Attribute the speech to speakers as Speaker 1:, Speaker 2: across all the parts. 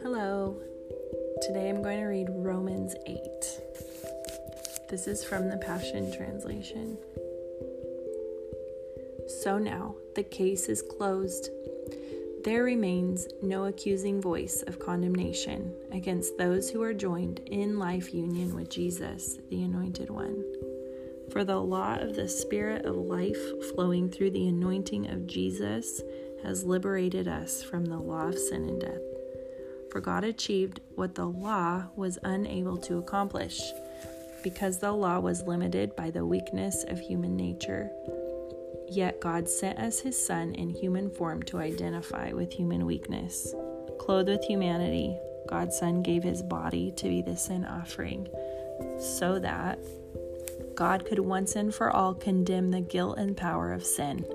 Speaker 1: Hello. Today I'm going to read Romans 8. This is from the Passion Translation. So now the case is closed. There remains no accusing voice of condemnation against those who are joined in life union with Jesus, the Anointed One. For the law of the Spirit of life flowing through the anointing of Jesus has liberated us from the law of sin and death. For God achieved what the law was unable to accomplish, because the law was limited by the weakness of human nature. Yet God sent us his Son in human form to identify with human weakness. Clothed with humanity, God's Son gave his body to be the sin offering, so that God could once and for all condemn the guilt and power of sin.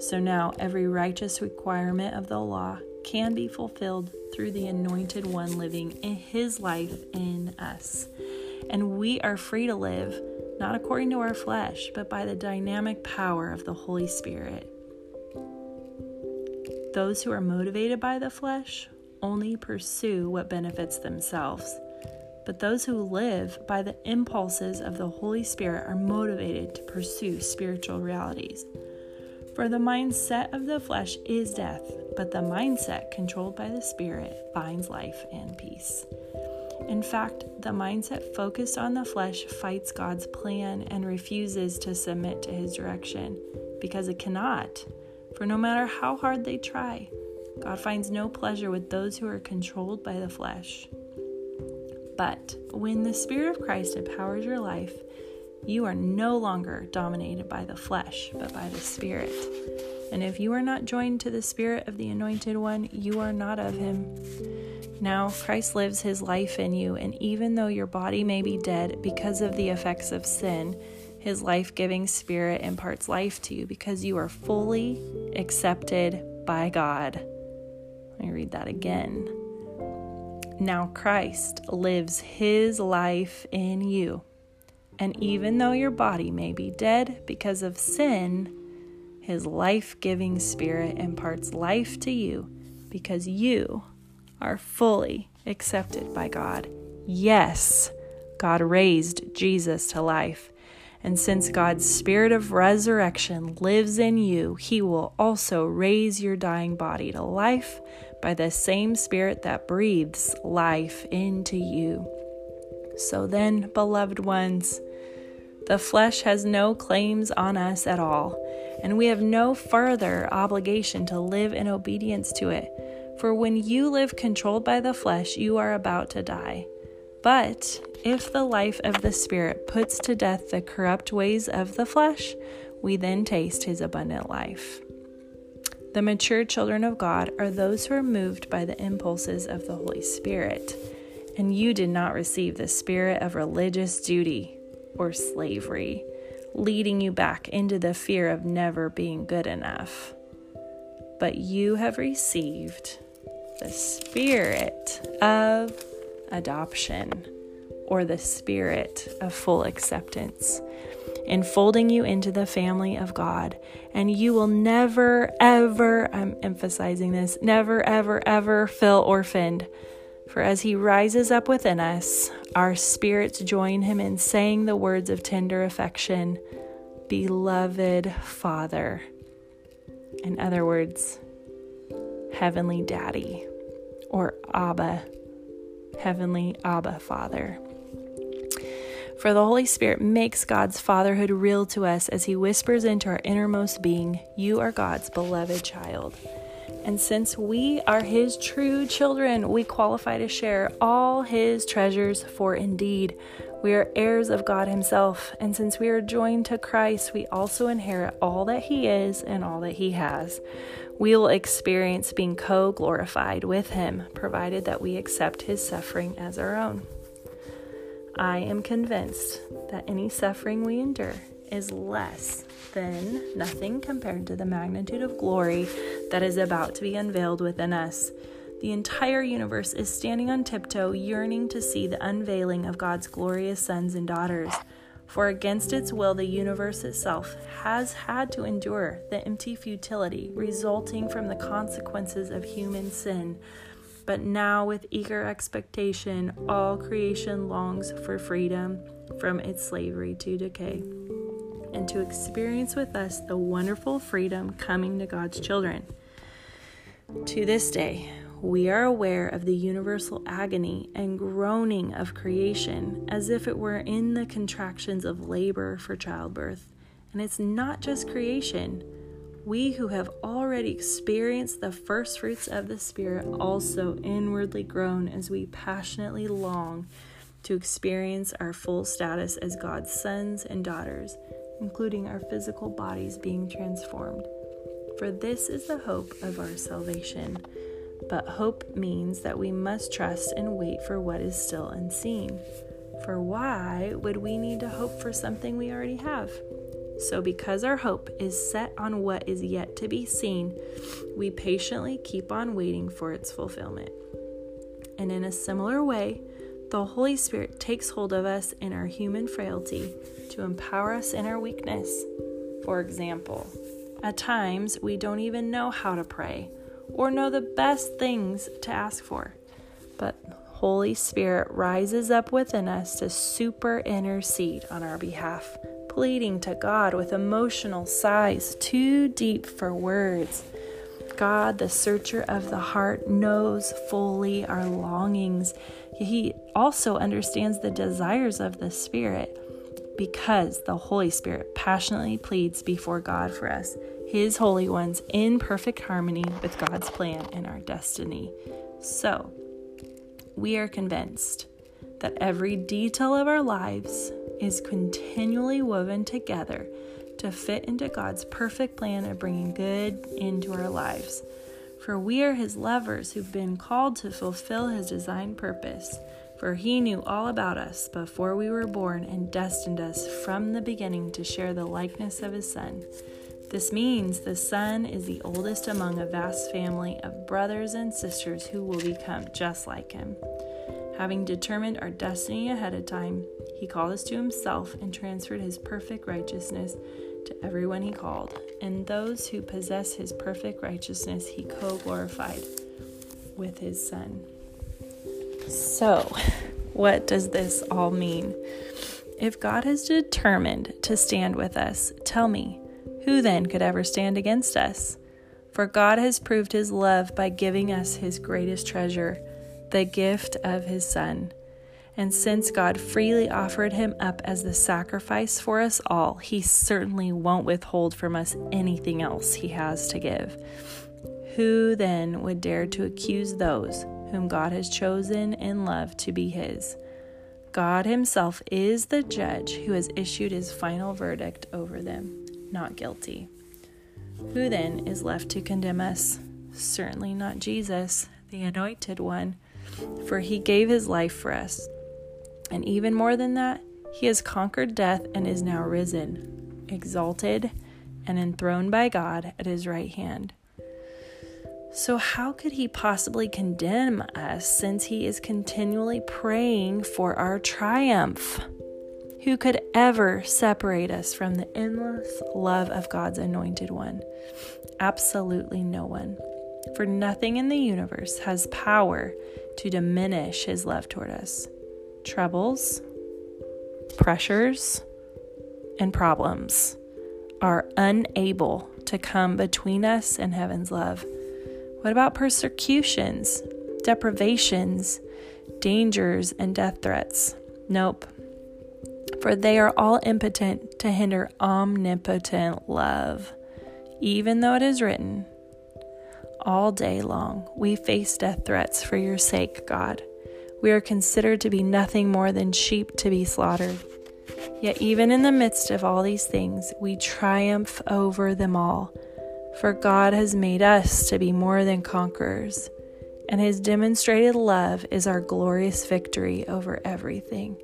Speaker 1: So now every righteous requirement of the law can be fulfilled through the anointed one living in his life in us. And we are free to live not according to our flesh, but by the dynamic power of the Holy Spirit. Those who are motivated by the flesh only pursue what benefits themselves. But those who live by the impulses of the Holy Spirit are motivated to pursue spiritual realities. For the mindset of the flesh is death, but the mindset controlled by the Spirit finds life and peace. In fact, the mindset focused on the flesh fights God's plan and refuses to submit to his direction because it cannot. For no matter how hard they try, God finds no pleasure with those who are controlled by the flesh. But when the Spirit of Christ empowers your life, you are no longer dominated by the flesh, but by the Spirit. And if you are not joined to the Spirit of the Anointed One, you are not of Him. Now Christ lives his life in you, and even though your body may be dead because of the effects of sin, his life giving spirit imparts life to you because you are fully accepted by God. Let me read that again. Now Christ lives his life in you. And even though your body may be dead because of sin, his life giving spirit imparts life to you because you are fully accepted by God. Yes, God raised Jesus to life. And since God's spirit of resurrection lives in you, he will also raise your dying body to life by the same spirit that breathes life into you. So then, beloved ones, the flesh has no claims on us at all, and we have no further obligation to live in obedience to it. For when you live controlled by the flesh, you are about to die. But if the life of the Spirit puts to death the corrupt ways of the flesh, we then taste his abundant life. The mature children of God are those who are moved by the impulses of the Holy Spirit. And you did not receive the spirit of religious duty or slavery, leading you back into the fear of never being good enough. But you have received the spirit of adoption or the spirit of full acceptance, enfolding you into the family of God. And you will never, ever, I'm emphasizing this, never, ever, ever feel orphaned. For as he rises up within us, our spirits join him in saying the words of tender affection, Beloved Father. In other words, Heavenly Daddy or Abba, Heavenly Abba Father. For the Holy Spirit makes God's fatherhood real to us as He whispers into our innermost being, You are God's beloved child. And since we are His true children, we qualify to share all His treasures, for indeed we are heirs of God Himself. And since we are joined to Christ, we also inherit all that He is and all that He has we will experience being co glorified with Him, provided that we accept His suffering as our own. I am convinced that any suffering we endure is less than nothing compared to the magnitude of glory that is about to be unveiled within us. The entire universe is standing on tiptoe, yearning to see the unveiling of God's glorious sons and daughters. For against its will, the universe itself has had to endure the empty futility resulting from the consequences of human sin. But now, with eager expectation, all creation longs for freedom from its slavery to decay and to experience with us the wonderful freedom coming to God's children. To this day, we are aware of the universal agony and groaning of creation as if it were in the contractions of labor for childbirth. And it's not just creation. We who have already experienced the first fruits of the Spirit also inwardly groan as we passionately long to experience our full status as God's sons and daughters, including our physical bodies being transformed. For this is the hope of our salvation. But hope means that we must trust and wait for what is still unseen. For why would we need to hope for something we already have? So, because our hope is set on what is yet to be seen, we patiently keep on waiting for its fulfillment. And in a similar way, the Holy Spirit takes hold of us in our human frailty to empower us in our weakness. For example, at times we don't even know how to pray or know the best things to ask for. But Holy Spirit rises up within us to super intercede on our behalf, pleading to God with emotional sighs too deep for words. God, the searcher of the heart, knows fully our longings. He also understands the desires of the Spirit because the Holy Spirit passionately pleads before God for us his holy ones in perfect harmony with God's plan and our destiny. So, we are convinced that every detail of our lives is continually woven together to fit into God's perfect plan of bringing good into our lives. For we are His lovers who've been called to fulfill His designed purpose. For He knew all about us before we were born and destined us from the beginning to share the likeness of His Son. This means the Son is the oldest among a vast family of brothers and sisters who will become just like him. Having determined our destiny ahead of time, he called us to himself and transferred his perfect righteousness to everyone he called. And those who possess his perfect righteousness, he co glorified with his Son. So, what does this all mean? If God has determined to stand with us, tell me, who then could ever stand against us? For God has proved his love by giving us his greatest treasure, the gift of his Son. And since God freely offered him up as the sacrifice for us all, he certainly won't withhold from us anything else he has to give. Who then would dare to accuse those whom God has chosen in love to be his? God himself is the judge who has issued his final verdict over them not guilty. Who then is left to condemn us? Certainly not Jesus, the Anointed One, for he gave his life for us. And even more than that, he has conquered death and is now risen, exalted, and enthroned by God at his right hand. So, how could he possibly condemn us since he is continually praying for our triumph? Who could ever separate us from the endless love of God's anointed one? Absolutely no one. For nothing in the universe has power to diminish his love toward us. Troubles, pressures, and problems are unable to come between us and heaven's love. What about persecutions, deprivations, dangers, and death threats? Nope for they are all impotent to hinder omnipotent love. Even though it is written, all day long we face death threats for your sake, God. We are considered to be nothing more than sheep to be slaughtered. Yet, even in the midst of all these things, we triumph over them all. For God has made us to be more than conquerors, and His demonstrated love is our glorious victory over everything.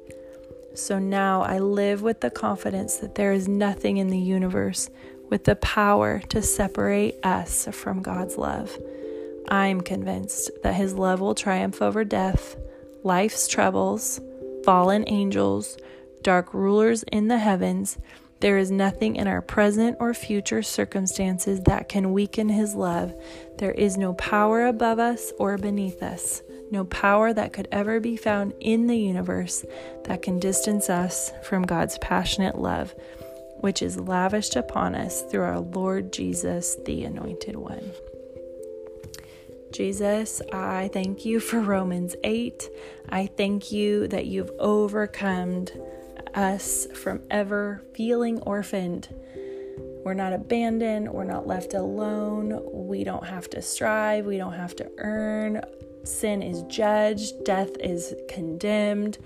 Speaker 1: So now I live with the confidence that there is nothing in the universe with the power to separate us from God's love. I'm convinced that His love will triumph over death, life's troubles, fallen angels, dark rulers in the heavens, there is nothing in our present or future circumstances that can weaken His love. There is no power above us or beneath us, no power that could ever be found in the universe that can distance us from God's passionate love, which is lavished upon us through our Lord Jesus, the Anointed One. Jesus, I thank you for Romans 8. I thank you that you've overcome us from ever feeling orphaned. We're not abandoned. We're not left alone. We don't have to strive. We don't have to earn. Sin is judged. Death is condemned.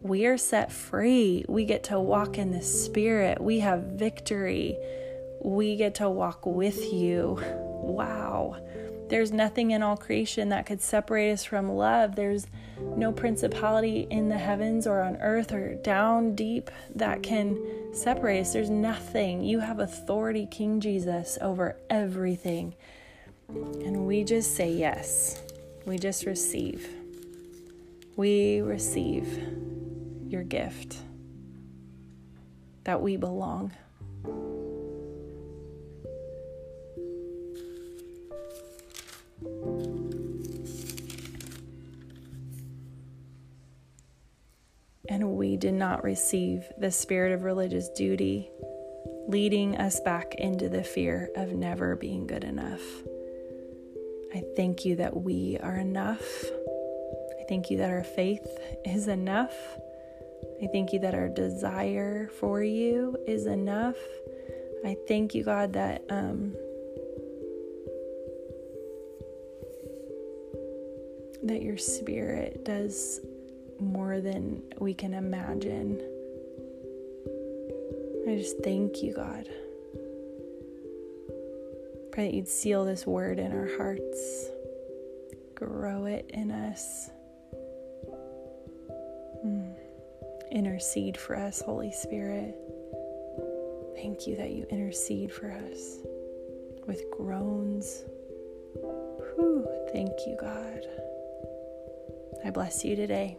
Speaker 1: We are set free. We get to walk in the Spirit. We have victory. We get to walk with you. Wow. There's nothing in all creation that could separate us from love. There's no principality in the heavens or on earth or down deep that can separate us. There's nothing. You have authority, King Jesus, over everything. And we just say yes. We just receive. We receive your gift that we belong. and we did not receive the spirit of religious duty, leading us back into the fear of never being good enough. I thank you that we are enough. I thank you that our faith is enough. I thank you that our desire for you is enough. I thank you, God, that um, that your spirit does more than we can imagine. I just thank you, God. Pray that you'd seal this word in our hearts, grow it in us. Mm. Intercede for us, Holy Spirit. Thank you that you intercede for us with groans. Whew, thank you, God. I bless you today.